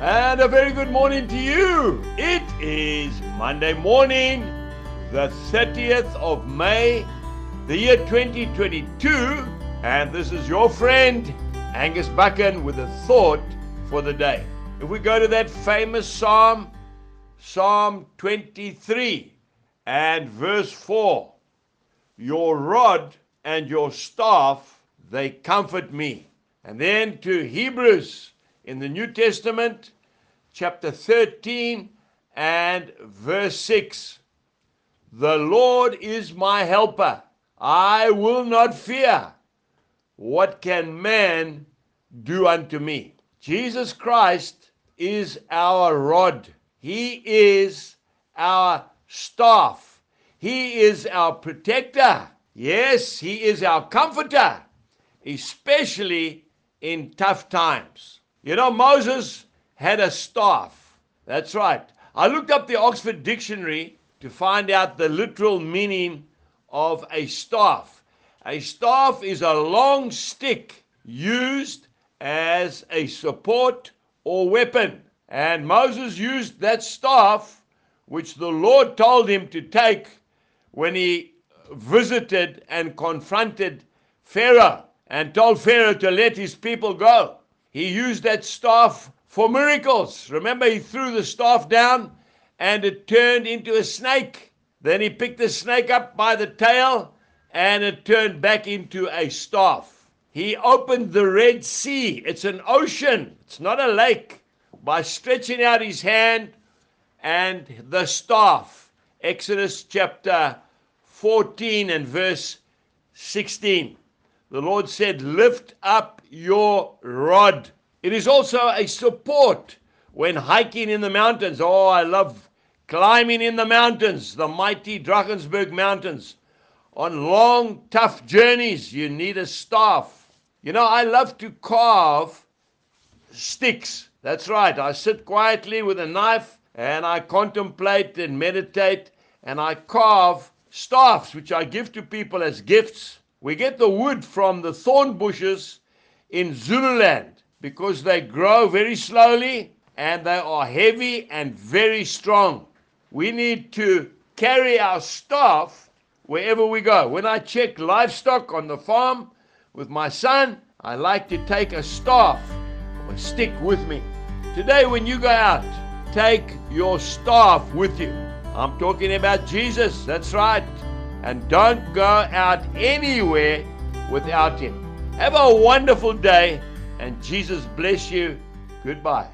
And a very good morning to you. It is Monday morning, the 30th of May, the year 2022. And this is your friend, Angus Buchan, with a thought for the day. If we go to that famous Psalm, Psalm 23 and verse 4 Your rod and your staff, they comfort me. And then to Hebrews in the New Testament, chapter 13 and verse 6. The Lord is my helper. I will not fear. What can man do unto me? Jesus Christ is our rod. He is our staff. He is our protector. Yes, He is our comforter, especially in tough times. You know, Moses had a staff. That's right. I looked up the Oxford Dictionary to find out the literal meaning of a staff. A staff is a long stick used as a support or weapon. And Moses used that staff, which the Lord told him to take when he visited and confronted Pharaoh and told Pharaoh to let his people go. He used that staff for miracles. Remember, he threw the staff down and it turned into a snake. Then he picked the snake up by the tail and it turned back into a staff. He opened the Red Sea. It's an ocean, it's not a lake. By stretching out his hand and the staff. Exodus chapter 14 and verse 16. The Lord said, Lift up your rod. It is also a support when hiking in the mountains. Oh, I love climbing in the mountains, the mighty Drakensberg Mountains. On long, tough journeys, you need a staff. You know, I love to carve sticks. That's right. I sit quietly with a knife and I contemplate and meditate and I carve staffs, which I give to people as gifts. We get the wood from the thorn bushes in Zululand because they grow very slowly and they are heavy and very strong. We need to carry our staff wherever we go. When I check livestock on the farm with my son, I like to take a staff or stick with me. Today, when you go out, take your staff with you. I'm talking about Jesus, that's right. And don't go out anywhere without Him. Have a wonderful day, and Jesus bless you. Goodbye.